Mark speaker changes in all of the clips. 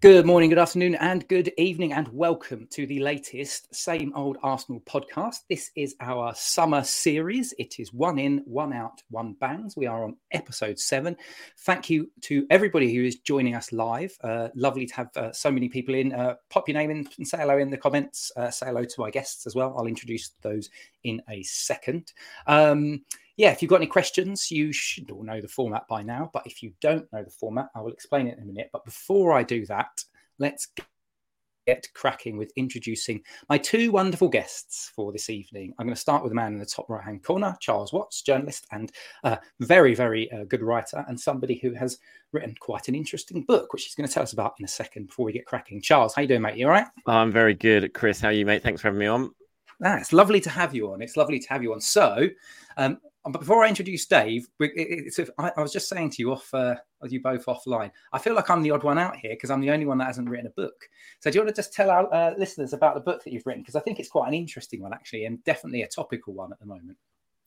Speaker 1: Good morning, good afternoon, and good evening, and welcome to the latest Same Old Arsenal podcast. This is our summer series. It is one in, one out, one bangs. We are on episode seven. Thank you to everybody who is joining us live. Uh, lovely to have uh, so many people in. Uh, pop your name in and say hello in the comments. Uh, say hello to my guests as well. I'll introduce those in a second. Um, yeah, if you've got any questions, you should all know the format by now. But if you don't know the format, I will explain it in a minute. But before I do that, let's get cracking with introducing my two wonderful guests for this evening. I'm going to start with the man in the top right hand corner, Charles Watts, journalist and a very, very uh, good writer, and somebody who has written quite an interesting book, which he's going to tell us about in a second before we get cracking. Charles, how you doing, mate? You all right?
Speaker 2: I'm very good, Chris. How are you, mate? Thanks for having me on.
Speaker 1: Ah, it's lovely to have you on. It's lovely to have you on. So, um, but before I introduce Dave, I, was just saying to you off, uh, you both offline. I feel like I'm the odd one out here because I'm the only one that hasn't written a book. So do you want to just tell our uh, listeners about the book that you've written? Because I think it's quite an interesting one actually, and definitely a topical one at the moment.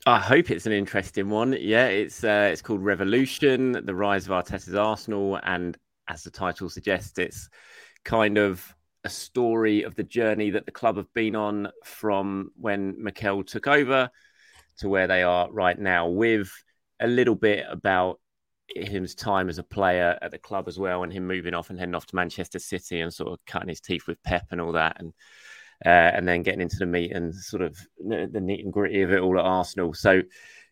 Speaker 2: I hope it's an interesting one. Yeah, it's uh, it's called Revolution: The Rise of Arteta's Arsenal, and as the title suggests, it's kind of a story of the journey that the club have been on from when Mikel took over to where they are right now, with a little bit about his time as a player at the club as well, and him moving off and heading off to Manchester City and sort of cutting his teeth with Pep and all that, and uh, and then getting into the meat and sort of the neat and gritty of it all at Arsenal. So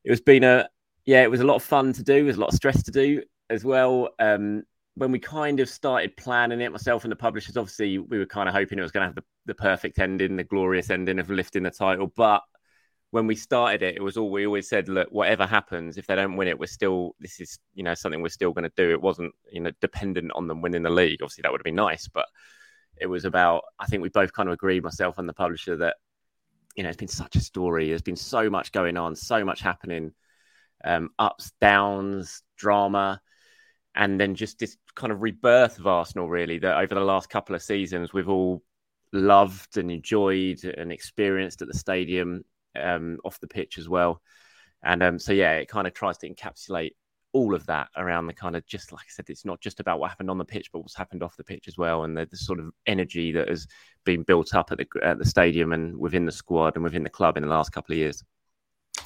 Speaker 2: it was been a yeah, it was a lot of fun to do. It was a lot of stress to do as well. Um, when we kind of started planning it, myself and the publishers, obviously we were kind of hoping it was going to have the, the perfect ending, the glorious ending of lifting the title. But when we started it, it was all we always said, look, whatever happens, if they don't win it, we're still this is, you know, something we're still going to do. It wasn't, you know, dependent on them winning the league. Obviously that would have been nice, but it was about I think we both kind of agreed, myself and the publisher, that you know, it's been such a story. There's been so much going on, so much happening, um, ups, downs, drama and then just this kind of rebirth of Arsenal, really, that over the last couple of seasons we've all loved and enjoyed and experienced at the stadium, um, off the pitch as well. And um, so, yeah, it kind of tries to encapsulate all of that around the kind of just like I said, it's not just about what happened on the pitch, but what's happened off the pitch as well, and the, the sort of energy that has been built up at the at the stadium and within the squad and within the club in the last couple of years.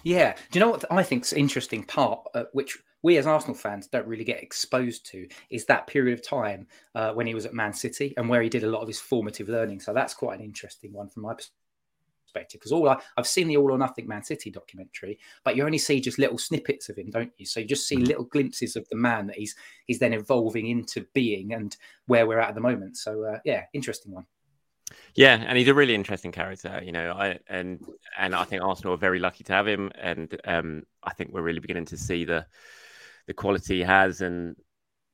Speaker 1: Yeah, do you know what I think's interesting part, uh, which we as Arsenal fans don't really get exposed to is that period of time uh, when he was at Man City and where he did a lot of his formative learning. So that's quite an interesting one from my perspective because all I, have seen the All or Nothing Man City documentary, but you only see just little snippets of him, don't you? So you just see mm. little glimpses of the man that he's he's then evolving into being and where we're at at the moment. So uh, yeah, interesting one.
Speaker 2: Yeah, and he's a really interesting character, you know. I and and I think Arsenal are very lucky to have him, and um, I think we're really beginning to see the the quality he has, and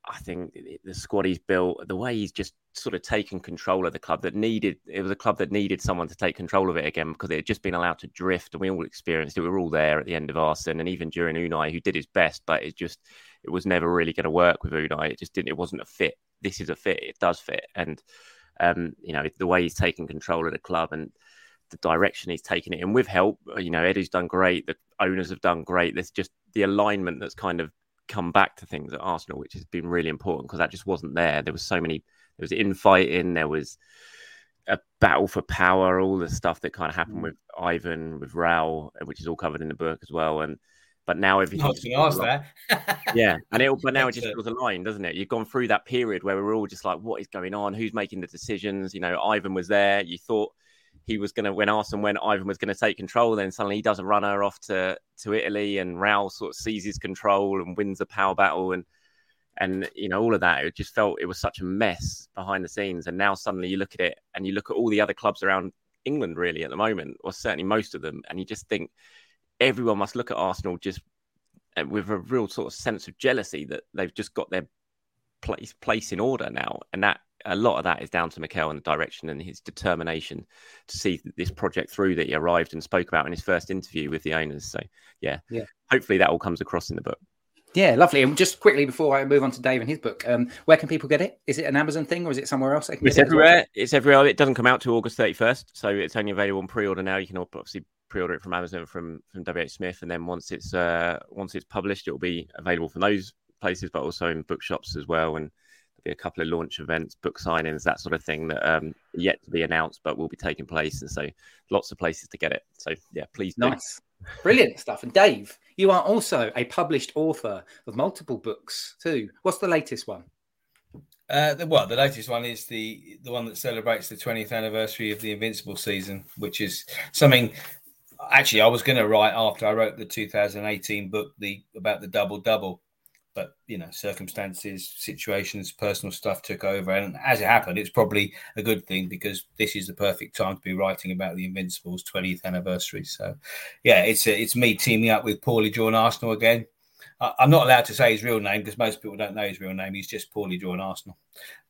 Speaker 2: I think the squad he's built, the way he's just sort of taken control of the club that needed it was a club that needed someone to take control of it again because it had just been allowed to drift, and we all experienced it. We were all there at the end of Arsene, and even during Unai, who did his best, but it just it was never really going to work with Unai. It just didn't. It wasn't a fit. This is a fit. It does fit, and um, you know the way he's taken control of the club and the direction he's taken it in with help. You know, Eddie's done great. The owners have done great. There's just the alignment that's kind of come back to things at Arsenal, which has been really important because that just wasn't there. There was so many, there was infighting, there was a battle for power, all the stuff that kind of happened mm. with Ivan, with Raul, which is all covered in the book as well. And but now everything's
Speaker 3: there.
Speaker 2: yeah, and it but now it just feels aligned, doesn't it? You've gone through that period where we're all just like, what is going on? Who's making the decisions? You know, Ivan was there. You thought he was going to, when Arsene went, Ivan was going to take control. Then suddenly he does a runner off to, to Italy and Raul sort of seizes control and wins the power battle. And, and, you know, all of that, it just felt it was such a mess behind the scenes. And now suddenly you look at it and you look at all the other clubs around England really at the moment, or certainly most of them. And you just think everyone must look at Arsenal just uh, with a real sort of sense of jealousy that they've just got their place place in order now, and that a lot of that is down to Mikel and the direction and his determination to see this project through that he arrived and spoke about in his first interview with the owners. So, yeah, yeah. hopefully that all comes across in the book.
Speaker 1: Yeah, lovely. And just quickly before I move on to Dave and his book, um, where can people get it? Is it an Amazon thing or is it somewhere else?
Speaker 2: It's everywhere. It it's everywhere. It doesn't come out till August 31st, so it's only available on pre-order now. You can obviously pre-order it from Amazon from from WH Smith, and then once it's uh, once it's published, it will be available from those places, but also in bookshops as well. And be a couple of launch events, book signings, that sort of thing that um yet to be announced, but will be taking place. And so lots of places to get it. So yeah, please.
Speaker 1: Do. Nice, brilliant stuff. And Dave, you are also a published author of multiple books too. What's the latest one?
Speaker 3: Uh, the, well, the latest one is the the one that celebrates the 20th anniversary of the Invincible season, which is something actually I was going to write after I wrote the 2018 book, the about the double double, but you know circumstances, situations, personal stuff took over, and as it happened, it's probably a good thing because this is the perfect time to be writing about the Invincibles 20th anniversary. So, yeah, it's it's me teaming up with Poorly Drawn Arsenal again. I'm not allowed to say his real name because most people don't know his real name. He's just Poorly Drawn Arsenal.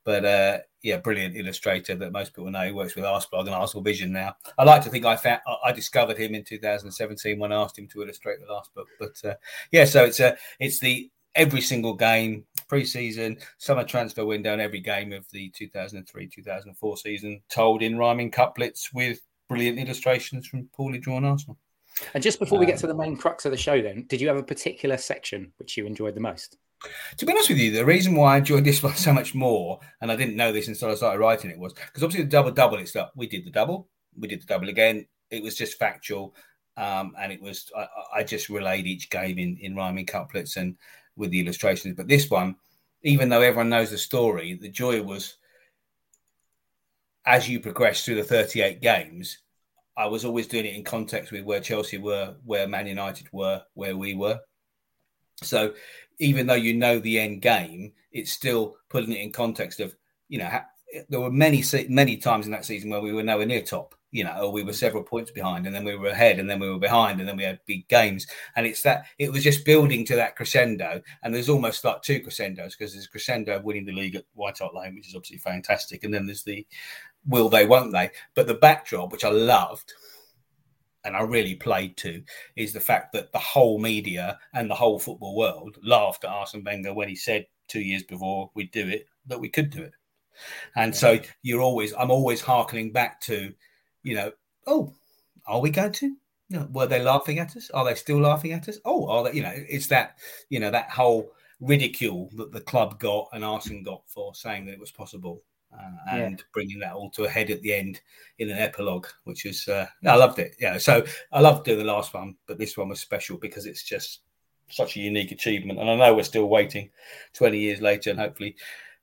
Speaker 3: But uh, yeah, brilliant illustrator that most people know. He works with Arsblog and Arsenal Vision now. I like to think I found I discovered him in 2017 when I asked him to illustrate the last book. But uh, yeah, so it's a uh, it's the every single game pre-season, summer transfer window, and every game of the 2003-2004 season told in rhyming couplets with brilliant illustrations from poorly drawn Arsenal.
Speaker 1: And just before we get to the main crux of the show, then, did you have a particular section which you enjoyed the most?
Speaker 3: To be honest with you, the reason why I enjoyed this one so much more, and I didn't know this until I started writing it, was because obviously the double double. It's like we did the double, we did the double again. It was just factual, um, and it was I, I, just relayed each game in in rhyming couplets and with the illustrations. But this one, even though everyone knows the story, the joy was as you progress through the 38 games. I was always doing it in context with where Chelsea were, where Man United were, where we were. So even though you know the end game, it's still putting it in context of, you know, there were many many times in that season where we were nowhere near top, you know, we were several points behind, and then we were ahead, and then we were behind, and then we had big games, and it's that it was just building to that crescendo, and there's almost like two crescendos because there's crescendo of winning the league at White Hart Lane, which is obviously fantastic, and then there's the will they, won't they? But the backdrop, which I loved, and I really played to, is the fact that the whole media and the whole football world laughed at Arsene Wenger when he said two years before we'd do it that we could do it. And yeah. so you're always, I'm always harkening back to, you know, oh, are we going to? You know, were they laughing at us? Are they still laughing at us? Oh, are they? You know, it's that, you know, that whole ridicule that the club got and Arsene got for saying that it was possible uh, and yeah. bringing that all to a head at the end in an epilogue, which is uh, I loved it. Yeah, so I loved doing the last one, but this one was special because it's just such a unique achievement, and I know we're still waiting twenty years later, and hopefully.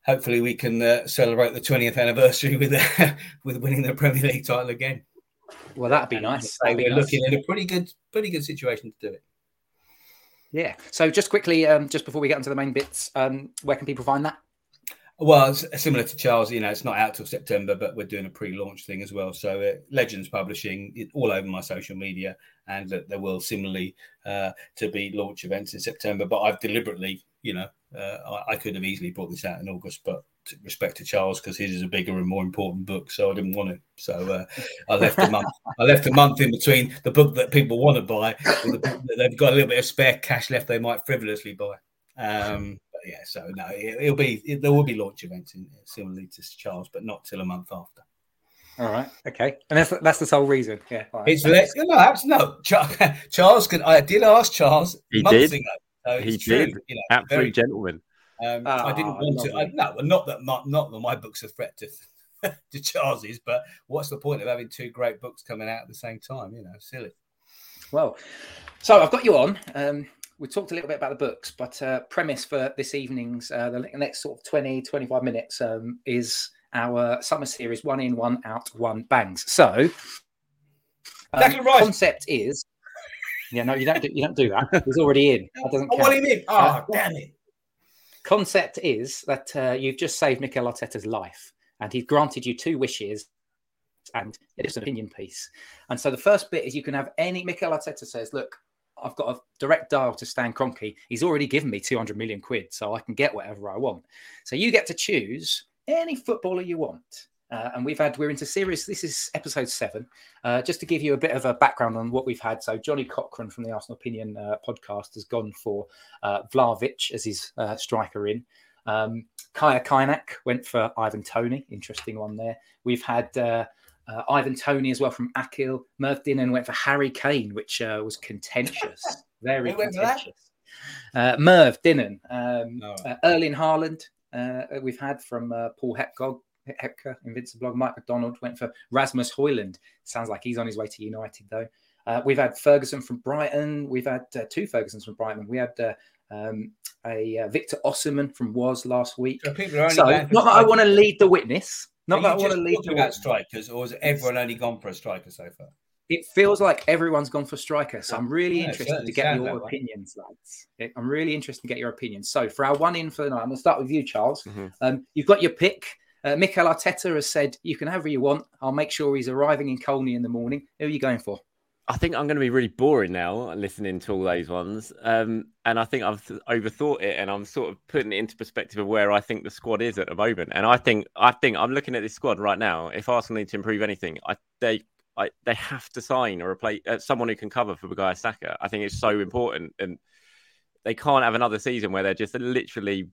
Speaker 3: Hopefully, we can uh, celebrate the 20th anniversary with uh, with winning the Premier League title again.
Speaker 1: Well, that'd be and nice. That'd
Speaker 3: we're
Speaker 1: be
Speaker 3: looking nice. at a pretty good, pretty good situation to do it.
Speaker 1: Yeah. So, just quickly, um, just before we get into the main bits, um, where can people find that?
Speaker 3: Well, similar to Charles, you know, it's not out till September, but we're doing a pre-launch thing as well. So uh, Legends Publishing it, all over my social media, and uh, there will similarly uh, to be launch events in September. But I've deliberately, you know, uh, I, I, could have easily brought this out in August, but respect to Charles because his is a bigger and more important book, so I didn't want to. So uh, I left a month. I left a month in between the book that people want to buy, the they've got a little bit of spare cash left they might frivolously buy. Um, yeah, so no, it, will be it, there will be launch events in, similarly to Charles, but not till a month after.
Speaker 1: All right, okay, and that's that's the sole reason. Yeah,
Speaker 3: right. it's less, no, no. Charles can. I did ask Charles
Speaker 2: he months did. ago. So he did. You know, Absolute very, gentleman.
Speaker 3: Um, oh, I didn't want to. I, no, not that my, not that my book's a threat to to Charles's, but what's the point of having two great books coming out at the same time? You know, silly.
Speaker 1: Well, so I've got you on. Um, we talked a little bit about the books, but uh, premise for this evening's, uh, the next sort of 20, 25 minutes um, is our summer series, one in, one out, one bangs. So, um, concept is, yeah, no, you don't do, you don't do that. He's already in. That doesn't.
Speaker 3: Oh, what do you mean? Oh, damn it!
Speaker 1: Concept is that uh, you've just saved Mikel Arteta's life, and he's granted you two wishes and it's an opinion piece. And so the first bit is you can have any Mikel Arteta says, look, I've got a direct dial to Stan Kroenke. He's already given me 200 million quid, so I can get whatever I want. So you get to choose any footballer you want. Uh, and we've had we're into series. This is episode seven. Uh, just to give you a bit of a background on what we've had. So Johnny Cochran from the Arsenal Opinion uh, podcast has gone for uh, Vlahovic as his uh, striker in. Um, Kaya Kainak went for Ivan Toney. Interesting one there. We've had uh, Ivan Toney as well from Akil. Merv Dinan went for Harry Kane, which was contentious, very contentious. Merv Dinan, um, oh. Erling Haaland. we've had from Paul Hepgog Hepker, Invincible, Mike McDonald went for Rasmus Højlund. Sounds like he's on his way to United, though. Uh, we've had Ferguson from Brighton. We've had uh, two Fergusons from Brighton. We had uh, um, a uh, Victor Osimhen from Woz last week. So, so not that I want to lead the witness. Not that I want to lead the
Speaker 3: about strikers, or has everyone only gone for a striker so far?
Speaker 1: It feels like everyone's gone for striker. So I'm really yeah, interested to get your opinions, lads. I'm really interested to get your opinions. So for our one in for the night, I'm going to start with you, Charles. Mm-hmm. Um, you've got your pick. Uh, Mikel Arteta has said, you can have who you want. I'll make sure he's arriving in Colney in the morning. Who are you going for?
Speaker 2: I think I'm going to be really boring now listening to all those ones. Um, and I think I've overthought it and I'm sort of putting it into perspective of where I think the squad is at the moment. And I think I think I'm looking at this squad right now. If Arsenal need to improve anything, I, they I, they have to sign or replace uh, someone who can cover for Bukayo Saka. I think it's so important. And they can't have another season where they're just literally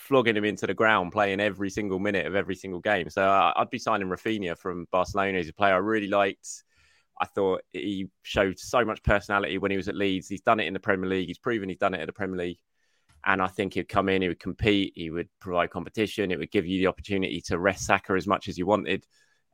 Speaker 2: flogging him into the ground, playing every single minute of every single game. So uh, I'd be signing Raphinha from Barcelona. He's a player I really liked. I thought he showed so much personality when he was at Leeds. He's done it in the Premier League. He's proven he's done it at the Premier League. And I think he'd come in, he would compete, he would provide competition, it would give you the opportunity to rest Saka as much as you wanted.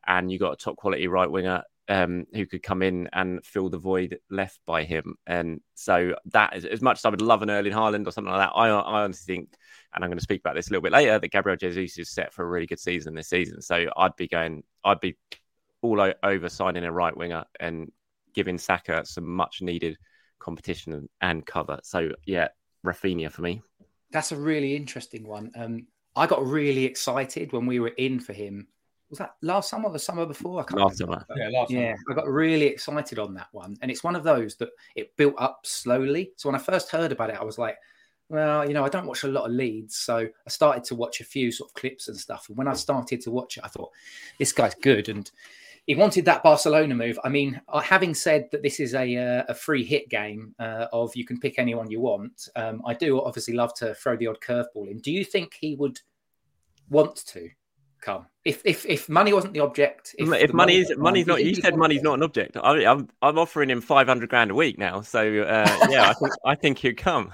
Speaker 2: And you got a top quality right winger um, who could come in and fill the void left by him. And so that is as much as I would love an Erling Haaland or something like that. I, I honestly think, and I'm going to speak about this a little bit later, that Gabriel Jesus is set for a really good season this season. So I'd be going, I'd be all over signing a right winger and giving Saka some much needed competition and cover. So yeah, Raphinha for me.
Speaker 1: That's a really interesting one. Um, I got really excited when we were in for him was that last summer or the summer before? I
Speaker 2: can't last remember.
Speaker 1: summer. Yeah, last yeah, summer. I got really excited on that one. And it's one of those that it built up slowly. So when I first heard about it, I was like, well, you know, I don't watch a lot of Leeds. So I started to watch a few sort of clips and stuff. And when I started to watch it, I thought, this guy's good. And he wanted that Barcelona move. I mean, having said that this is a, uh, a free hit game uh, of you can pick anyone you want, um, I do obviously love to throw the odd curveball in. Do you think he would want to? Come. If if if money wasn't the object,
Speaker 2: if, if money is money's not, you said money's not an object. I, am I'm, I'm offering him five hundred grand a week now. So uh, yeah, I think I think he'd come.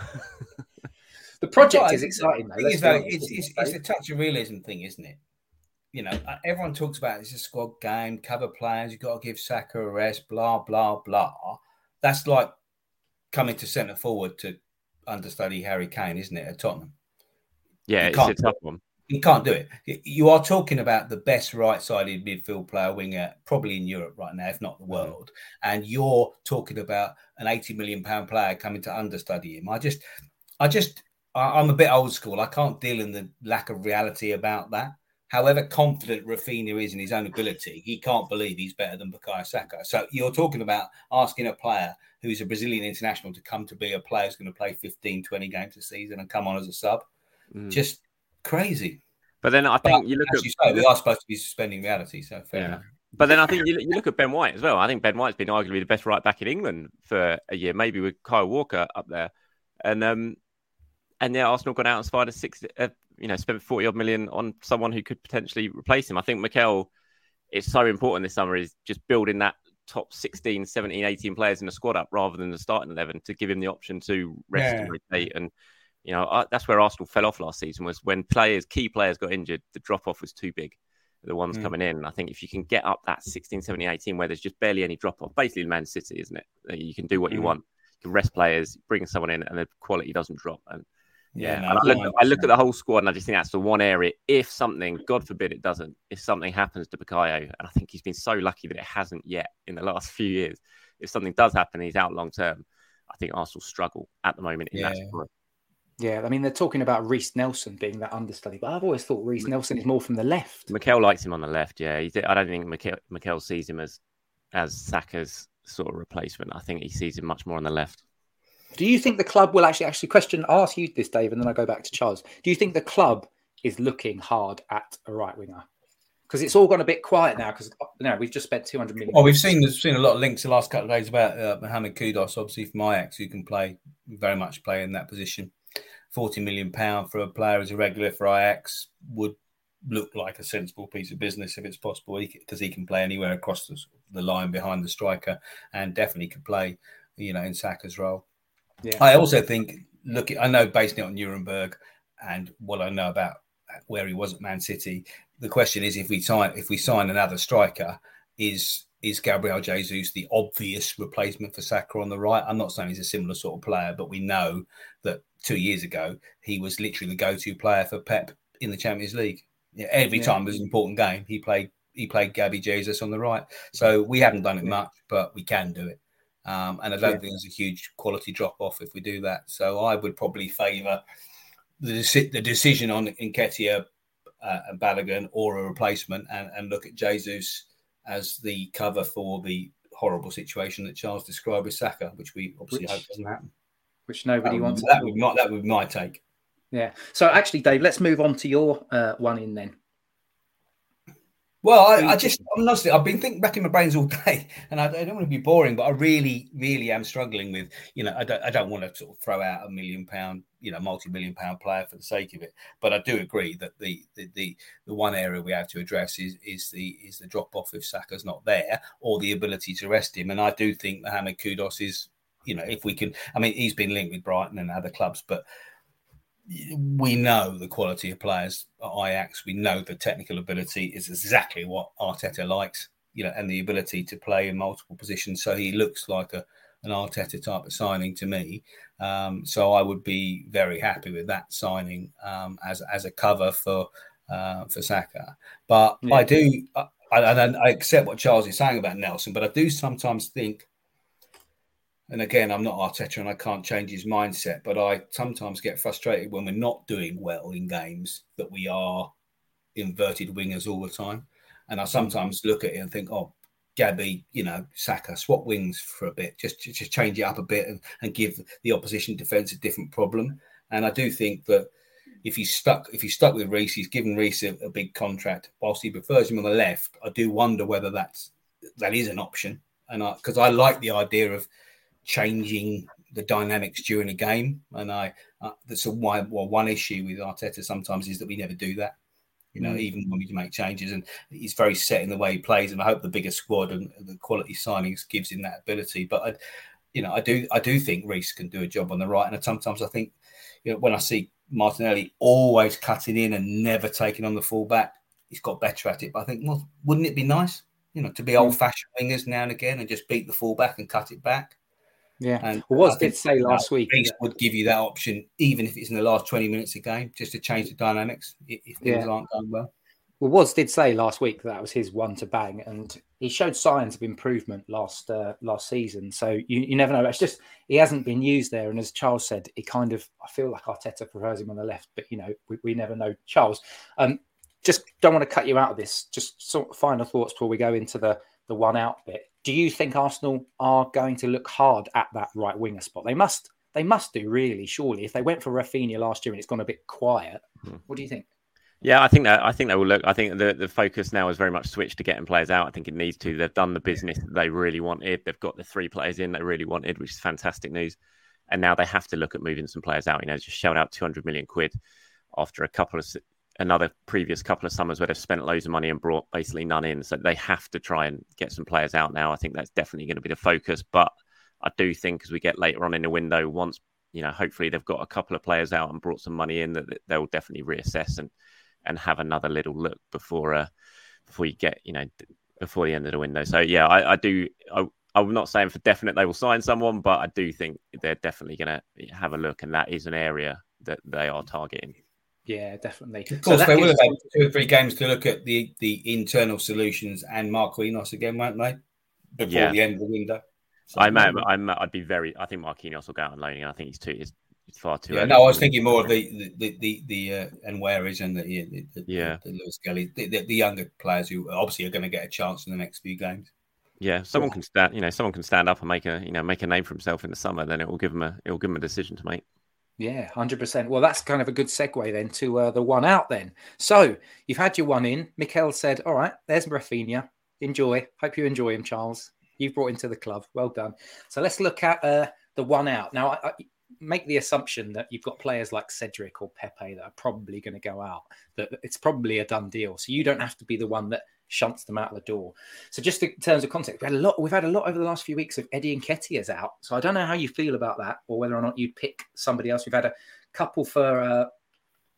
Speaker 1: the project is exciting. Though,
Speaker 3: it's, it's, it's, it's, a touch of realism thing, isn't it? You know, uh, everyone talks about it's a squad game, cover players. You've got to give Saka a rest, blah blah blah. That's like coming to centre forward to understudy Harry Kane, isn't it? At Tottenham.
Speaker 2: Yeah, it's a tough one.
Speaker 3: You can't do it. You are talking about the best right-sided midfield player winger probably in Europe right now, if not the mm-hmm. world. And you're talking about an 80 million pound player coming to understudy him. I just, I just, I'm a bit old school. I can't deal in the lack of reality about that. However confident Raphinha is in his own ability, he can't believe he's better than Bukayo Saka. So you're talking about asking a player who's a Brazilian international to come to be a player who's going to play 15, 20 games a season and come on as a sub. Mm. Just crazy.
Speaker 2: But then I think but, you look at
Speaker 3: you say, we are supposed to be suspending reality, so fair yeah. enough.
Speaker 2: But then I think you, you, look at Ben White as well. I think Ben White's been arguably the best right back in England for a year, maybe with Kyle Walker up there, and um, and yeah, Arsenal got out and spied a six, uh, you know, spent forty odd million on someone who could potentially replace him. I think Mikel, it's so important this summer is just building that top 16, 17, 18 players in the squad up rather than the starting eleven to give him the option to rest yeah. and rotate and you know, that's where Arsenal fell off last season was when players, key players got injured, the drop off was too big. The ones mm. coming in. I think if you can get up that 16, 17, 18 where there's just barely any drop off, basically Man City, isn't it? You can do what mm. you want. You can rest players, bring someone in, and the quality doesn't drop. And yeah, yeah no, I, look, I, look, at the whole squad and I just think that's the one area. If something, God forbid it doesn't, if something happens to Bukayo, and I think he's been so lucky that it hasn't yet in the last few years, if something does happen, he's out long term. I think Arsenal struggle at the moment in yeah. that squad.
Speaker 1: Yeah, I mean they're talking about Reiss Nelson being that understudy, but I've always thought Reiss Nelson is more from the left.
Speaker 2: Mikel likes him on the left. Yeah, I don't think Mikel, Mikel sees him as as Saka's sort of replacement. I think he sees him much more on the left.
Speaker 1: Do you think the club will actually actually question? I'll ask you this, Dave, and then I go back to Charles. Do you think the club is looking hard at a right winger? because it's all gone a bit quiet now because you know we've just spent 200 million.
Speaker 3: Well, we've seen we've seen a lot of links the last couple of days about uh, Mohamed Kudus, obviously from Ajax, who can play very much play in that position. 40 million pound for a player as a regular for Ajax would look like a sensible piece of business if it's possible because he, he, can play anywhere across the, the, line behind the striker and definitely could play you know in Saka's role. Yeah. I also think look I know based on Nuremberg and what I know about where he was at Man City the question is if we sign if we sign another striker is is Gabriel Jesus the obvious replacement for Saka on the right? I'm not saying he's a similar sort of player, but we know that two years ago he was literally the go-to player for Pep in the Champions League. Yeah, every yeah. time it was an important game, he played he played Gabby Jesus on the right. So we haven't done it much, but we can do it. Um, and I don't yeah. think there's a huge quality drop off if we do that. So I would probably favour the, the decision on Nketiah uh, and Balogun or a replacement, and, and look at Jesus as the cover for the horrible situation that Charles described with Saka, which we obviously which, hope doesn't happen.
Speaker 1: Which nobody
Speaker 3: um,
Speaker 1: wants.
Speaker 3: That would not that would be my take.
Speaker 1: Yeah. So actually, Dave, let's move on to your uh, one in then.
Speaker 3: Well, I, I just honestly, I've been thinking back in my brains all day, and I, I, don't want to be boring, but I really, really am struggling with, you know, I don't, I don't want to sort of throw out a million pound, you know, multi-million pound player for the sake of it. But I do agree that the the the, the one area we have to address is is the is the drop off if Saka's not there, or the ability to rest him. And I do think Mohamed Kudus is, you know, if we can, I mean, he's been linked with Brighton and other clubs, but we know the quality of players at Ajax. We know the technical ability is exactly what Arteta likes, you know, and the ability to play in multiple positions. So he looks like a an Arteta type of signing to me. Um, so I would be very happy with that signing um, as as a cover for uh, for Saka. But yeah. I do, I, I, I accept what Charles is saying about Nelson, but I do sometimes think and again, I'm not Arteta and I can't change his mindset, but I sometimes get frustrated when we're not doing well in games that we are inverted wingers all the time. And I sometimes look at it and think, oh, Gabby, you know, Saka, swap wings for a bit, just just change it up a bit and, and give the opposition defence a different problem. And I do think that if he's stuck, if he's stuck with Reiss, he's given Reiss a, a, big contract. Whilst he prefers him on the left, I do wonder whether that's that is an option. And because I, I like the idea of changing the dynamics during a game. And I uh, that's a why well, one issue with Arteta sometimes is that we never do that. You know, mm. even when we make changes, and he's very set in the way he plays. And I hope the bigger squad and the quality signings gives him that ability. But I, you know, I do I do think Reiss can do a job on the right. And sometimes I think, you know, when I see Martinelli always cutting in and never taking on the fullback, he's got better at it. But I think, well, wouldn't it be nice, you know, to be mm. old fashioned wingers now and again and just beat the fullback and cut it back?
Speaker 1: Yeah. And well, what did say last week
Speaker 3: would give you that option, even if it's in the last 20 minutes of game, just to change the dynamics if things yeah. aren't going well.
Speaker 1: Well, Woz did say last week that, that was his one to bang, and he showed signs of improvement last uh, last season. So you, you never know. It's just he hasn't been used there, and as Charles said, he kind of I feel like Arteta prefers him on the left, but you know we, we never know. Charles, um, just don't want to cut you out of this. Just sort of final thoughts before we go into the the one out bit do you think Arsenal are going to look hard at that right winger spot? They must. They must do really. Surely, if they went for Raphinha last year and it's gone a bit quiet, hmm. what do you think?
Speaker 2: Yeah, I think that I think they will look. I think the the focus now is very much switched to getting players out. I think it needs to. They've done the business they really wanted. They've got the three players in they really wanted, which is fantastic news. And now they have to look at moving some players out. You know, just shelled out 200 million quid after a couple of another previous couple of summers where they've spent loads of money and brought basically none in. So they have to try and get some players out now. I think that's definitely going to be the focus. But I do think as we get later on in the window, once you know, hopefully they've got a couple of players out and brought some money in, that they'll definitely reassess and and have another little look before uh before you get you know before the end of the window. So yeah, I, I do. I, I'm not saying for definite they will sign someone, but I do think they're definitely going to have a look, and that is an area that they are targeting.
Speaker 1: Yeah, definitely.
Speaker 3: Of course, so they will have had two or three games to look at the the internal solutions and Marquinhos again, won't they? Before yeah. the end of the window.
Speaker 2: So I'm, I'm, I'd be very. I think Marquinhos will go out on loaning. I think he's too. He's, far too.
Speaker 3: Yeah, no, I was thinking more of the the the the uh, and where is and the, the, the
Speaker 2: yeah
Speaker 3: the, the Lewis-Skelly, the, the, the younger players who obviously are going to get a chance in the next few games.
Speaker 2: Yeah, someone can stand. You know, someone can stand up and make a you know make a name for himself in the summer. Then it will give him a it will give him a decision to make.
Speaker 1: Yeah, hundred percent. Well, that's kind of a good segue then to uh, the one out. Then, so you've had your one in. Mikel said, "All right, there's Raphinha. Enjoy. Hope you enjoy him, Charles. You've brought him to the club. Well done." So let's look at uh, the one out now. I, I, make the assumption that you've got players like Cedric or Pepe that are probably going to go out. That it's probably a done deal. So you don't have to be the one that shunts them out of the door. So just in terms of context, we had a lot. We've had a lot over the last few weeks of Eddie and Nketiah's out. So I don't know how you feel about that, or whether or not you'd pick somebody else. We've had a couple for uh,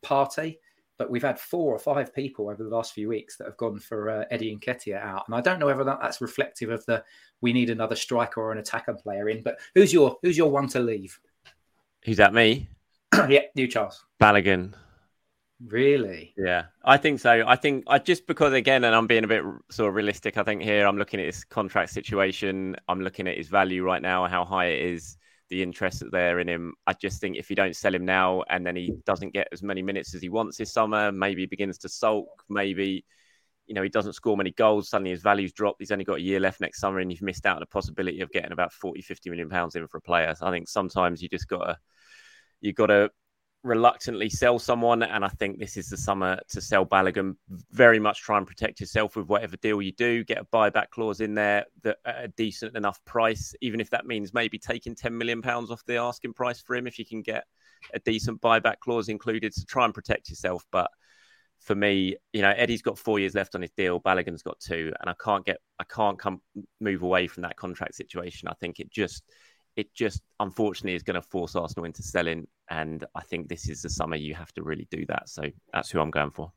Speaker 1: Partey, but we've had four or five people over the last few weeks that have gone for uh, Eddie Nketiah out, and I don't know whether that, that's reflective of the we need another striker or an attacker player in. But who's your who's your one to leave?
Speaker 2: Who's that? Me?
Speaker 1: yeah, you, Charles.
Speaker 2: Balogun.
Speaker 1: Really?
Speaker 2: Yeah, I think so. I think I just because again, and I'm being a bit sort of realistic. I think here I'm looking at his contract situation. I'm looking at his value right now, how high it is, the interest that there in him. I just think if you don't sell him now, and then he doesn't get as many minutes as he wants this summer, maybe he begins to sulk. Maybe you know he doesn't score many goals. Suddenly his value's dropped. He's only got a year left next summer, and you've missed out on the possibility of getting about 40, 50 million pounds in for a player. So I think sometimes you just gotta you got to reluctantly sell someone. And I think this is the summer to sell Balogun. Very much try and protect yourself with whatever deal you do. Get a buyback clause in there that at a decent enough price, even if that means maybe taking ten million pounds off the asking price for him. If you can get a decent buyback clause included, to try and protect yourself. But for me, you know, Eddie's got four years left on his deal. Balogun's got two, and I can't get, I can't come move away from that contract situation. I think it just it just unfortunately is going to force Arsenal into selling. And I think this is the summer you have to really do that. So that's who I'm going for.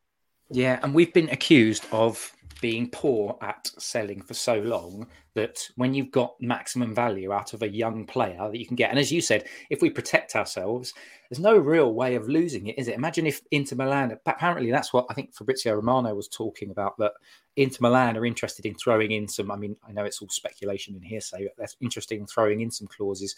Speaker 1: Yeah, and we've been accused of being poor at selling for so long that when you've got maximum value out of a young player that you can get, and as you said, if we protect ourselves, there's no real way of losing it, is it? Imagine if Inter Milan, apparently that's what I think Fabrizio Romano was talking about, that Inter Milan are interested in throwing in some, I mean, I know it's all speculation and hearsay, but they're in throwing in some clauses.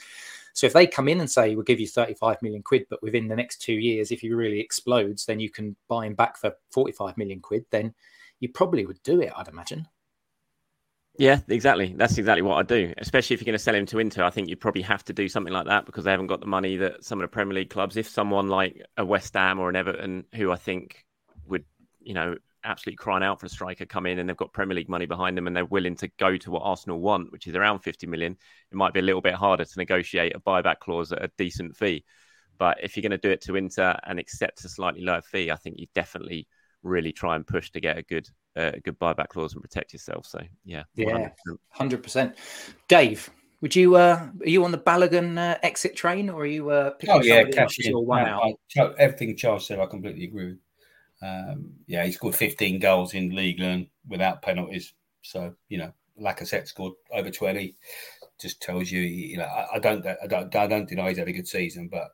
Speaker 1: So if they come in and say, we'll give you 35 million quid, but within the next two years, if he really explodes, then you can buy him back for 45 million quid, then you probably would do it, I'd imagine.
Speaker 2: Yeah, exactly. That's exactly what I do. Especially if you're going to sell him to Inter, I think you probably have to do something like that because they haven't got the money that some of the Premier League clubs. If someone like a West Ham or an Everton, who I think would, you know, absolutely crying out for a striker come in and they've got Premier League money behind them and they're willing to go to what Arsenal want, which is around 50 million, it might be a little bit harder to negotiate a buyback clause at a decent fee. But if you're going to do it to Inter and accept a slightly lower fee, I think you definitely really try and push to get a good uh, a good buyback clause and protect yourself. So yeah,
Speaker 1: yeah, hundred percent. Dave, would you uh, are you on the Balogun uh, exit train or are you uh,
Speaker 3: picking oh yeah, cash in. one out? I, everything Charles said, I completely agree with. Um, yeah, he scored 15 goals in League and without penalties. So you know, Lacazette scored over 20. Just tells you, you know, I, I don't, I don't, I don't deny he's had a good season, but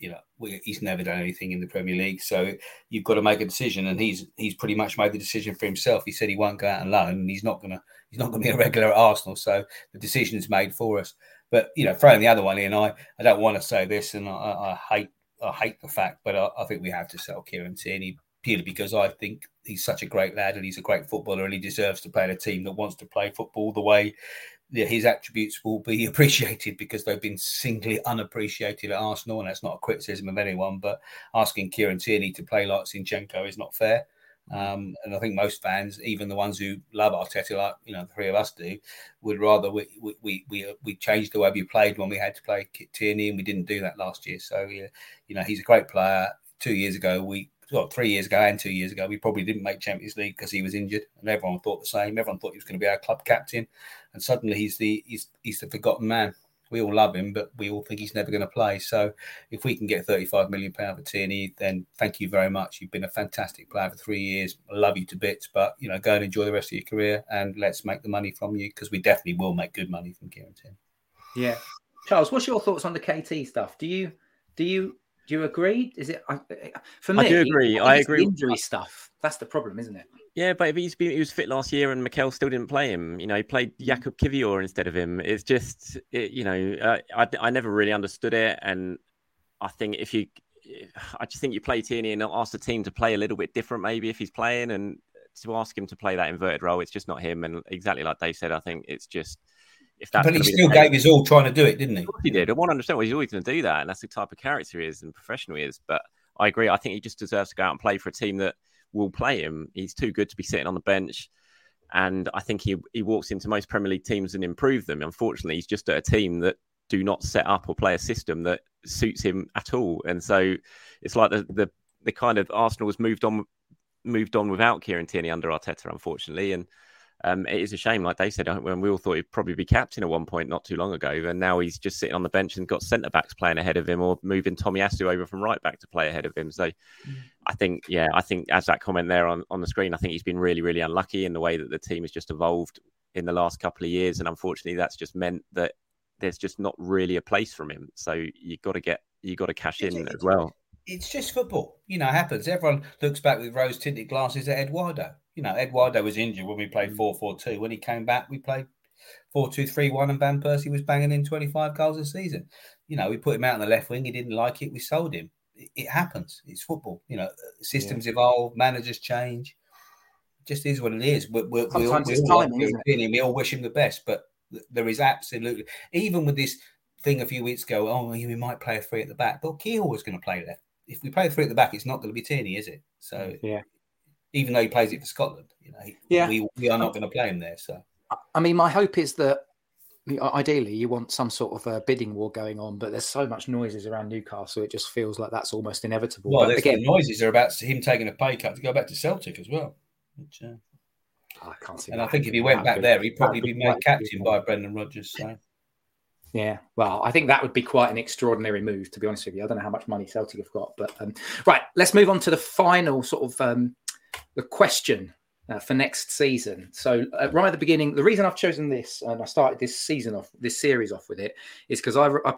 Speaker 3: you know he's never done anything in the Premier League, so you've got to make a decision, and he's he's pretty much made the decision for himself. He said he won't go out on loan, and he's not gonna he's not gonna be a regular at Arsenal, so the decision's made for us. But you know, throwing the other one in, I I don't want to say this, and I, I hate I hate the fact, but I, I, think we have to sell Kieran Tierney purely because I think he's such a great lad and he's a great footballer and he deserves to play in a team that wants to play football the way his attributes will be appreciated because they've been singly unappreciated at Arsenal, and that's not a criticism of anyone. But asking Kieran Tierney to play like Zinchenko is not fair. Um, and I think most fans, even the ones who love Arteta, like you know the three of us do, would rather we we we we, we changed the way we played when we had to play Tierney, and we didn't do that last year. So yeah, you know he's a great player. Two years ago, we well, three years ago and two years ago, we probably didn't make Champions League because he was injured, and everyone thought the same. Everyone thought he was going to be our club captain, and suddenly he's the he's he's the forgotten man. We all love him, but we all think he's never going to play. So, if we can get 35 million pound for Tierney, then thank you very much. You've been a fantastic player for three years. I love you to bits, but you know, go and enjoy the rest of your career, and let's make the money from you because we definitely will make good money from Kieran Tierney.
Speaker 1: Yeah, Charles, what's your thoughts on the KT stuff? Do you do you do you agree? Is it for me?
Speaker 2: I do agree. I, I agree.
Speaker 1: Injury stuff. That's the problem, isn't it?
Speaker 2: Yeah, but he's been, he was fit last year and Mikel still didn't play him. You know, he played mm. Jakub Kiwior instead of him. It's just, it, you know, uh, I, I never really understood it. And I think if you, I just think you play Tierney and ask the team to play a little bit different, maybe if he's playing and to ask him to play that inverted role, it's just not him. And exactly like Dave said, I think it's just, if that's
Speaker 3: but he still gave his all trying to do it, didn't he?
Speaker 2: he did. I want to understand why he's always going to do that, and that's the type of character he is and professional he is. But I agree. I think he just deserves to go out and play for a team that will play him. He's too good to be sitting on the bench. And I think he, he walks into most Premier League teams and improve them. Unfortunately, he's just at a team that do not set up or play a system that suits him at all. And so it's like the the, the kind of Arsenal has moved on moved on without Kieran Tierney under Arteta, unfortunately. And um, it is a shame, like they said, when we all thought he'd probably be captain at one point not too long ago, and now he's just sitting on the bench and got centre backs playing ahead of him, or moving Tomiyasu over from right back to play ahead of him. So, mm. I think, yeah, I think as that comment there on, on the screen, I think he's been really, really unlucky in the way that the team has just evolved in the last couple of years, and unfortunately, that's just meant that there's just not really a place from him. So you've got to get you got to cash in as well.
Speaker 3: It's just football, you know. It happens. Everyone looks back with rose tinted glasses at Eduardo you know, Eduardo was injured when we played mm. 4 4 2. When he came back, we played 4 2 3 1, and Van Persie was banging in 25 goals a season. You know, we put him out on the left wing. He didn't like it. We sold him. It, it happens. It's football. You know, systems yeah. evolve, managers change. It just is what it is. We, we, we, all, we, all timing, like him. we all wish him the best, but there is absolutely, even with this thing a few weeks ago, oh, we might play a three at the back. But Keogh was going to play left. If we play three at the back, it's not going to be Tierney, is it? So
Speaker 1: yeah,
Speaker 3: even though he plays it for Scotland. You know, yeah. we, we are not going to play him there. So,
Speaker 1: I mean, my hope is that ideally you want some sort of a bidding war going on, but there's so much noises around Newcastle, it just feels like that's almost inevitable.
Speaker 3: Well, again, the noises are about him taking a pay cut to go back to Celtic as well. Which, uh,
Speaker 1: I can't see.
Speaker 3: And I think if he went back there, he'd probably be made captain by Brendan Rodgers. So.
Speaker 1: Yeah, well, I think that would be quite an extraordinary move, to be honest with you. I don't know how much money Celtic have got, but um, right, let's move on to the final sort of um, the question uh, for next season. So uh, right at the beginning, the reason I've chosen this and I started this season off, this series off with it, is because I, I,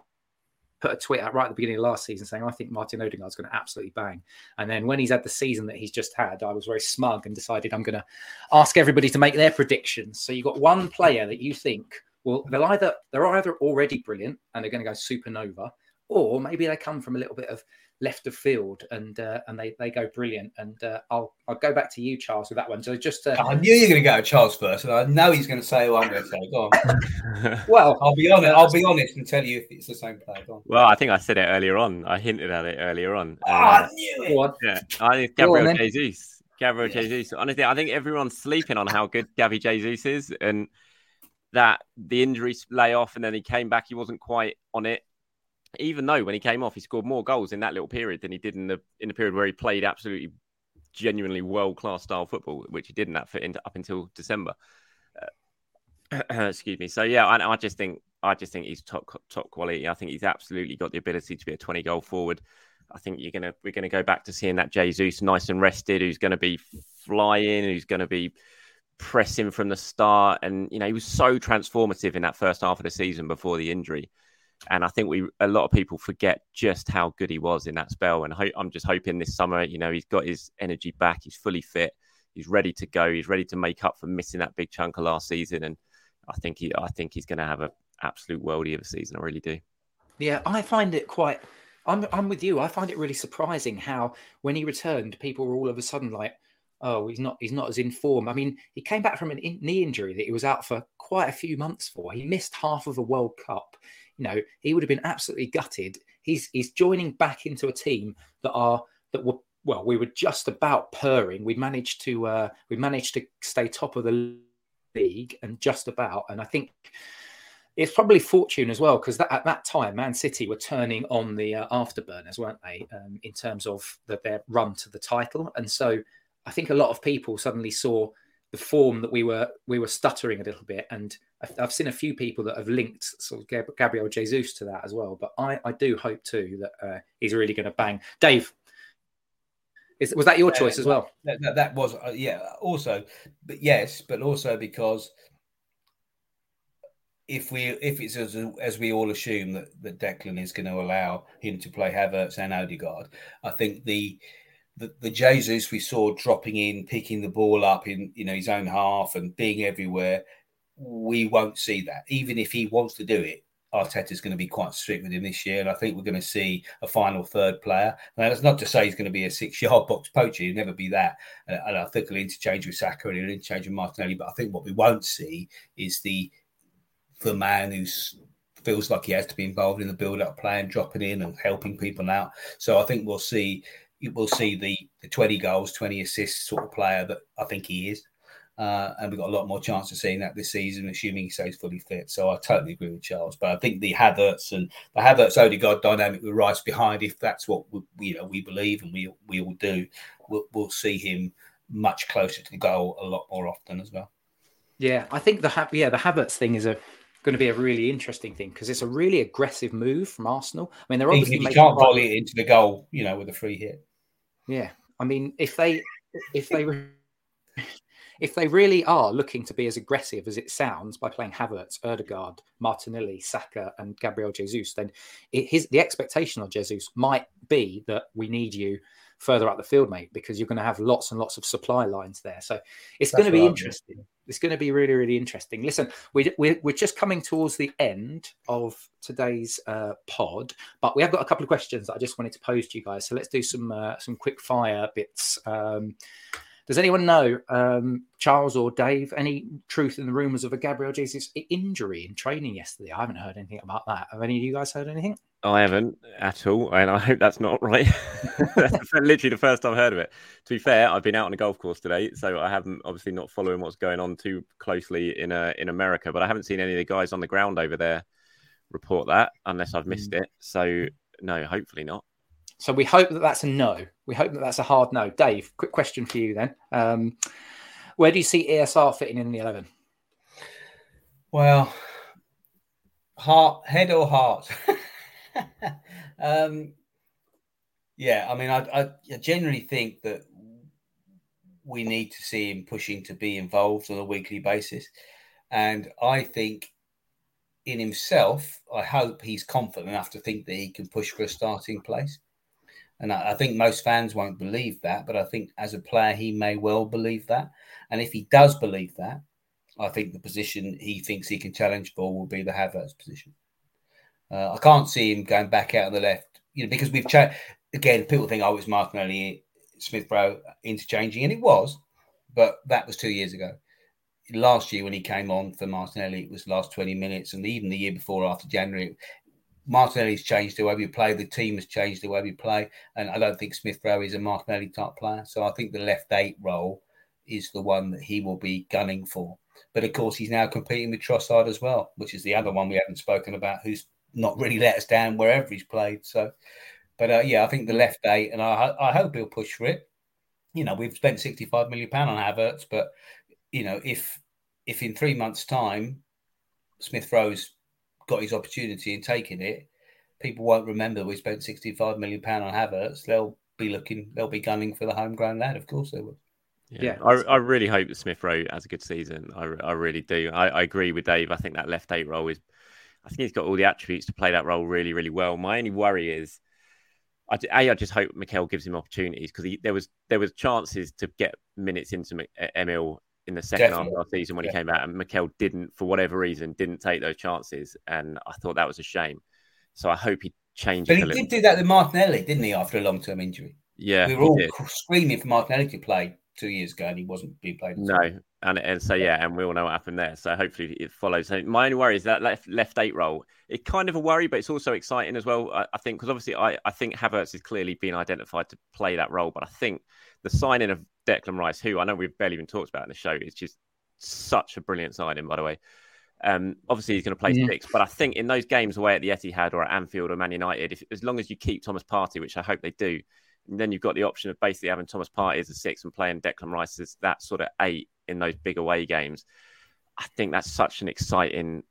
Speaker 1: put a tweet out right at the beginning of last season saying I think Martin Odegaard's going to absolutely bang. And then when he's had the season that he's just had, I was very smug and decided I'm going to ask everybody to make their predictions. So you've got one player that you think well, they'll either they're either already brilliant and they're going to go supernova, or maybe they come from a little bit of left of field and uh, and they, they go brilliant. And uh, I'll I'll go back to you, Charles, with that one. So just uh,
Speaker 3: I knew you were going to go to Charles first, and I know he's going to say what I'm going to say. Go
Speaker 1: on. well,
Speaker 3: I'll be honest. I'll be honest and tell you if it's the same player.
Speaker 2: Well, I think I said it earlier on. I hinted at it earlier on.
Speaker 3: Oh, I knew it.
Speaker 2: Yeah, I think Gabriel on, Jesus. Gabriel yeah. Jesus. Honestly, I think everyone's sleeping on how good Gavi Jesus is, and that the injuries lay off, and then he came back. He wasn't quite on it even though when he came off, he scored more goals in that little period than he did in the in the period where he played absolutely genuinely world class style football, which he did in that fit into, up until December. Uh, excuse me. So yeah, I, I, just think I just think he's top top quality. I think he's absolutely got the ability to be a twenty goal forward. I think you're gonna we're gonna go back to seeing that Jesus nice and rested, who's going to be flying, who's going to be pressing from the start, and you know he was so transformative in that first half of the season before the injury. And I think we a lot of people forget just how good he was in that spell. And ho- I'm just hoping this summer, you know, he's got his energy back. He's fully fit. He's ready to go. He's ready to make up for missing that big chunk of last season. And I think he, I think he's going to have an absolute worldie of a season. I really do.
Speaker 1: Yeah, I find it quite. I'm, I'm with you. I find it really surprising how when he returned, people were all of a sudden like, "Oh, he's not. He's not as in form." I mean, he came back from a knee injury that he was out for quite a few months for. He missed half of a World Cup you know, he would have been absolutely gutted. He's he's joining back into a team that are that were well, we were just about purring. We managed to uh, we managed to stay top of the league and just about. And I think it's probably fortune as well because at that time, Man City were turning on the uh, afterburners, weren't they? Um, in terms of the, their run to the title, and so I think a lot of people suddenly saw the form that we were we were stuttering a little bit, and I've seen a few people that have linked sort of Gabriel Jesus to that as well. But I, I do hope too that uh, he's really going to bang. Dave, is, was that your choice as well?
Speaker 3: That, that, that was uh, yeah. Also, but yes, but also because if we if it's as, as we all assume that that Declan is going to allow him to play Havertz and Odegaard, I think the the, the Jesus we saw dropping in, picking the ball up in you know his own half and being everywhere we won't see that. Even if he wants to do it, Arteta's going to be quite strict with him this year. And I think we're going to see a final third player. Now, that's not to say he's going to be a six yard box poacher. He'll never be that. Uh, and I think he'll interchange with Saka and he'll interchange with Martinelli. But I think what we won't see is the the man who's feels like he has to be involved in the build-up plan, dropping in and helping people out. So I think we'll see we'll see the, the 20 goals, 20 assists sort of player that I think he is. Uh, and we've got a lot more chance of seeing that this season, assuming he stays fully fit. So I totally agree with Charles. But I think the Havertz and the Havertz Odegaard dynamic with Rice behind, if that's what we, you know we believe and we we all do, we'll, we'll see him much closer to the goal a lot more often as well.
Speaker 1: Yeah, I think the yeah the Havertz thing is a going to be a really interesting thing because it's a really aggressive move from Arsenal. I mean, they're obviously
Speaker 3: you can't volley it into the goal, you know, with a free hit.
Speaker 1: Yeah, I mean, if they if they if they really are looking to be as aggressive as it sounds by playing Havertz, Odegaard, Martinelli, Saka, and Gabriel Jesus, then it, his the expectation of Jesus might be that we need you further up the field, mate, because you're going to have lots and lots of supply lines there. So it's That's going to be interesting. It's going to be really, really interesting. Listen, we, we're, we're just coming towards the end of today's uh, pod, but we have got a couple of questions that I just wanted to pose to you guys. So let's do some uh, some quick fire bits. Um, does anyone know, um, Charles or Dave, any truth in the rumours of a Gabriel Jesus injury in training yesterday? I haven't heard anything about that. Have any of you guys heard anything?
Speaker 2: I haven't at all, and I hope that's not right. that's literally the first I've heard of it. To be fair, I've been out on a golf course today, so I haven't obviously not following what's going on too closely in uh, in America. But I haven't seen any of the guys on the ground over there report that, unless I've missed mm. it. So no, hopefully not.
Speaker 1: So we hope that that's a no. We hope that that's a hard no. Dave, quick question for you then. Um, where do you see ESR fitting in the eleven?
Speaker 3: Well, heart, head or heart. um, yeah, I mean, I, I generally think that we need to see him pushing to be involved on a weekly basis. And I think in himself, I hope he's confident enough to think that he can push for a starting place. And I, I, think most fans won't believe that, but I think as a player, he may well believe that. And if he does believe that, I think the position he thinks he can challenge for will be the Havertz position. Uh, I can't see him going back out on the left, you know, because we've changed. Again, people think, oh, it's Martinelli, Smith Rowe interchanging, and it was, but that was two years ago. Last year, when he came on for Martinelli, it was last 20 minutes, and even the year before, after January, Martinelli's changed the way we play. The team has changed the way we play, and I don't think Smith Rowe is a Martinelli type player. So I think the left eight role is the one that he will be gunning for. But of course, he's now competing with Trossard as well, which is the other one we haven't spoken about, who's not really let us down wherever he's played. So, but uh, yeah, I think the left eight, and I, I hope he'll push for it. You know, we've spent sixty-five million pound on Havertz, but you know, if if in three months' time Smith Rowe's got his opportunity and taking it, people won't remember we spent sixty-five million pound on Havertz. They'll be looking, they'll be gunning for the homegrown lad. Of course, they will.
Speaker 2: Yeah, yeah. I, I really hope that Smith Rowe has a good season. I, I really do. I, I agree with Dave. I think that left eight role is I think he's got all the attributes to play that role really, really well. My only worry is, I, a, I just hope Mikel gives him opportunities because there was there was chances to get minutes into Emile in the second Definitely. half of the season when yeah. he came out, and Mikel didn't, for whatever reason, didn't take those chances, and I thought that was a shame. So I hope he changes.
Speaker 3: But he did do that with Martinelli, didn't he? After a long term injury,
Speaker 2: yeah,
Speaker 3: we were all did. screaming for Martinelli to play two years ago, and he wasn't being played.
Speaker 2: No, and and so yeah, and we all know what happened there. So hopefully it follows. So my only worry is that left left eight role. It's kind of a worry, but it's also exciting as well. I, I think because obviously I I think Havertz has clearly been identified to play that role, but I think the signing of Declan Rice, who I know we've barely even talked about in the show, is just such a brilliant signing. By the way, um, obviously he's going to play yeah. six, but I think in those games away at the Etihad or at Anfield or Man United, if, as long as you keep Thomas Partey, which I hope they do, then you've got the option of basically having Thomas Partey as a six and playing Declan Rice as that sort of eight in those big away games. I think that's such an exciting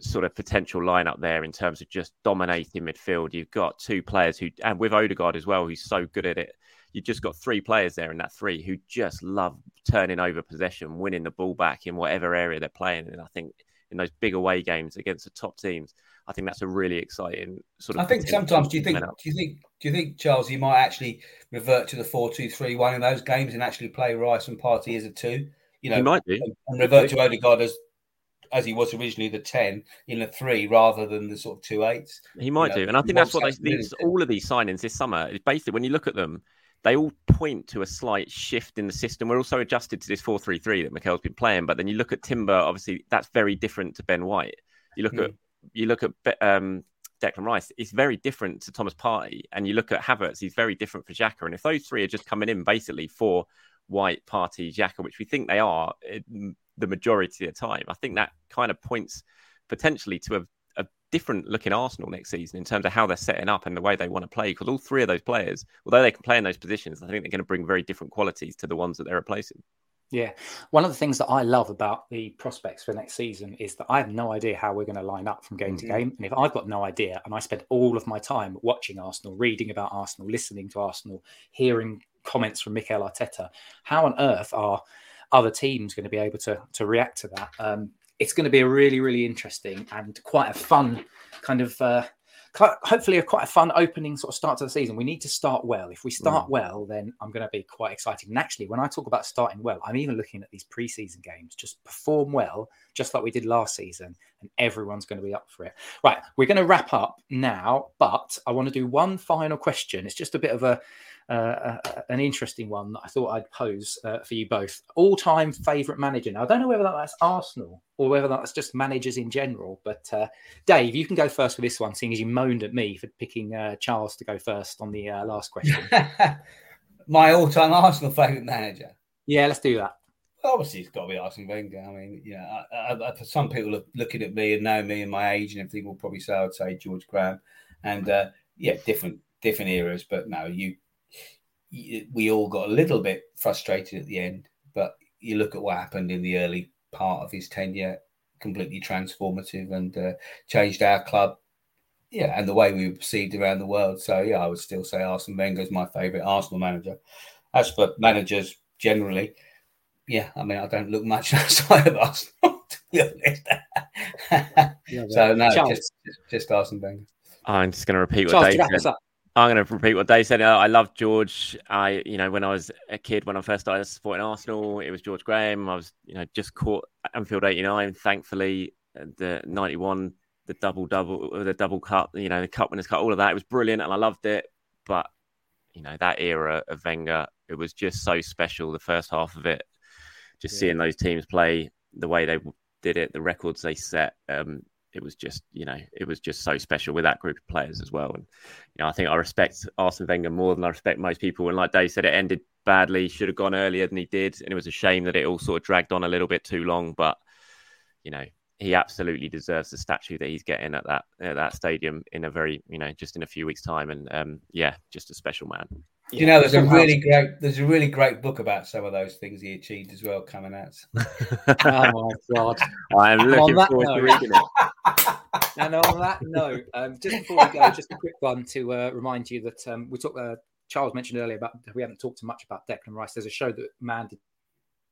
Speaker 2: sort of potential lineup there in terms of just dominating midfield. You've got two players who, and with Odegaard as well, who's so good at it. You've just got three players there in that three who just love turning over possession, winning the ball back in whatever area they're playing. And I think in those big away games against the top teams, I think that's a really exciting sort of.
Speaker 3: I think sometimes do you think do you think do you think Charles you might actually revert to the four two three one in those games and actually play Rice and Partey as a two? You know,
Speaker 2: he might do.
Speaker 3: and revert to Odegaard as as he was originally the 10 in a three rather than the sort of two eights.
Speaker 2: He might you know, do. And I think that's what they, these, all of these signings this summer, is basically, when you look at them, they all point to a slight shift in the system. We're also adjusted to this 4 3 3 that Mikel's been playing. But then you look at Timber, obviously, that's very different to Ben White. You look mm. at you look at um, Declan Rice, it's very different to Thomas Partey. And you look at Havertz, he's very different for Xhaka. And if those three are just coming in basically for White, Partey, Xhaka, which we think they are the majority of the time, I think that kind of points potentially to a different looking Arsenal next season in terms of how they're setting up and the way they want to play. Because all three of those players, although they can play in those positions, I think they're going to bring very different qualities to the ones that they're replacing.
Speaker 1: Yeah. One of the things that I love about the prospects for next season is that I have no idea how we're going to line up from game mm-hmm. to game. And if I've got no idea and I spend all of my time watching Arsenal, reading about Arsenal, listening to Arsenal, hearing comments from Mikel Arteta, how on earth are other teams going to be able to, to react to that? Um, it's going to be a really, really interesting and quite a fun kind of uh, hopefully a quite a fun opening sort of start to the season. We need to start well. If we start mm. well, then I'm going to be quite excited. And actually, when I talk about starting well, I'm even looking at these preseason games. Just perform well, just like we did last season, and everyone's going to be up for it. Right, we're going to wrap up now, but I want to do one final question. It's just a bit of a uh, an interesting one that I thought I'd pose uh, for you both. All time favourite manager. Now, I don't know whether that's Arsenal or whether that's just managers in general, but uh, Dave, you can go first for this one, seeing as you moaned at me for picking uh, Charles to go first on the uh, last question.
Speaker 3: My all time Arsenal favourite manager.
Speaker 1: Yeah, let's do that.
Speaker 3: Obviously, it's got to be Arsene Wenger. I mean, yeah, I, I, I, some people are looking at me and know me and my age and everything will probably say I would say George Graham, and uh, yeah, different different eras. But no, you we all got a little bit frustrated at the end, but you look at what happened in the early part of his tenure, completely transformative and uh, changed our club. Yeah, and the way we were perceived around the world. So yeah, I would still say Arsene Wenger is my favourite Arsenal manager. As for managers generally, yeah, I mean I don't look much outside of Arsenal to be honest. yeah, so no, just, just, just Arsene Wenger.
Speaker 2: I'm just going to repeat what Charles, Dave said. I'm going to repeat what Dave said. Uh, I love George. I, you know, when I was a kid, when I first started supporting Arsenal, it was George Graham. I was, you know, just caught Anfield '89. Thankfully, uh, the '91, the double double, uh, the double cup, you know, the cup winners' cup, all of that. It was brilliant, and I loved it. But you know, that era of Wenger, it was just so special. The first half of it, just yeah. seeing those teams play the way they did it, the records they set. Um, it was just you know it was just so special with that group of players as well. And you know I think I respect Arsene Wenger more than I respect most people. And like Dave said it ended badly should have gone earlier than he did. And it was a shame that it all sort of dragged on a little bit too long. But you know he absolutely deserves the statue that he's getting at that at that stadium in a very you know just in a few weeks time. And um yeah just a special man
Speaker 3: you know, there's a really great there's a really great book about some of those things he achieved as well coming out.
Speaker 1: oh my god!
Speaker 2: I'm looking forward note, to reading it.
Speaker 1: And on that note, um, just before we go, just a quick one to uh, remind you that um, we talked. Uh, Charles mentioned earlier about we haven't talked too much about Declan Rice. There's a show that Man did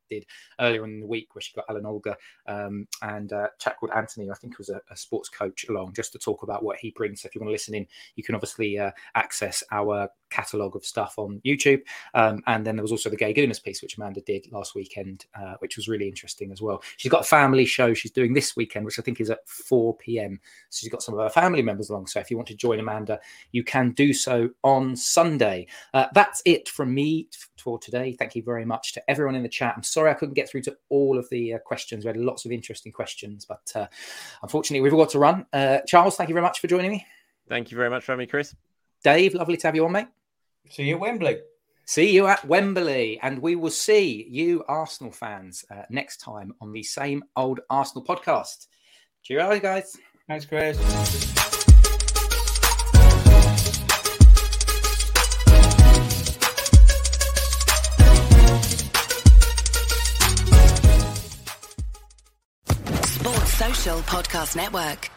Speaker 1: did earlier in the week where she got Alan Olga um, and uh, a chap called Anthony, I think was a, a, sports coach along just to talk about what he brings. So if you want to listen in, you can obviously uh, access our catalogue of stuff on YouTube. Um, and then there was also the Gay Gooners piece, which Amanda did last weekend, uh, which was really interesting as well. She's got a family show she's doing this weekend, which I think is at 4 p.m. So she's got some of her family members along. So if you want to join Amanda, you can do so on Sunday. Uh, that's it from me for today. Thank you very much to everyone in the chat. I'm sorry I couldn't get through to all of the uh, questions. We had lots of interesting questions, but uh, unfortunately, we've all got to run. Uh, Charles, thank you very much for joining me.
Speaker 2: Thank you very much for having me, Chris.
Speaker 1: Dave, lovely to have you on, mate.
Speaker 3: See you at Wembley.
Speaker 1: See you at Wembley. And we will see you, Arsenal fans, uh, next time on the same old Arsenal podcast. Cheerio, guys.
Speaker 3: Thanks, Chris.
Speaker 4: Sports Social Podcast Network.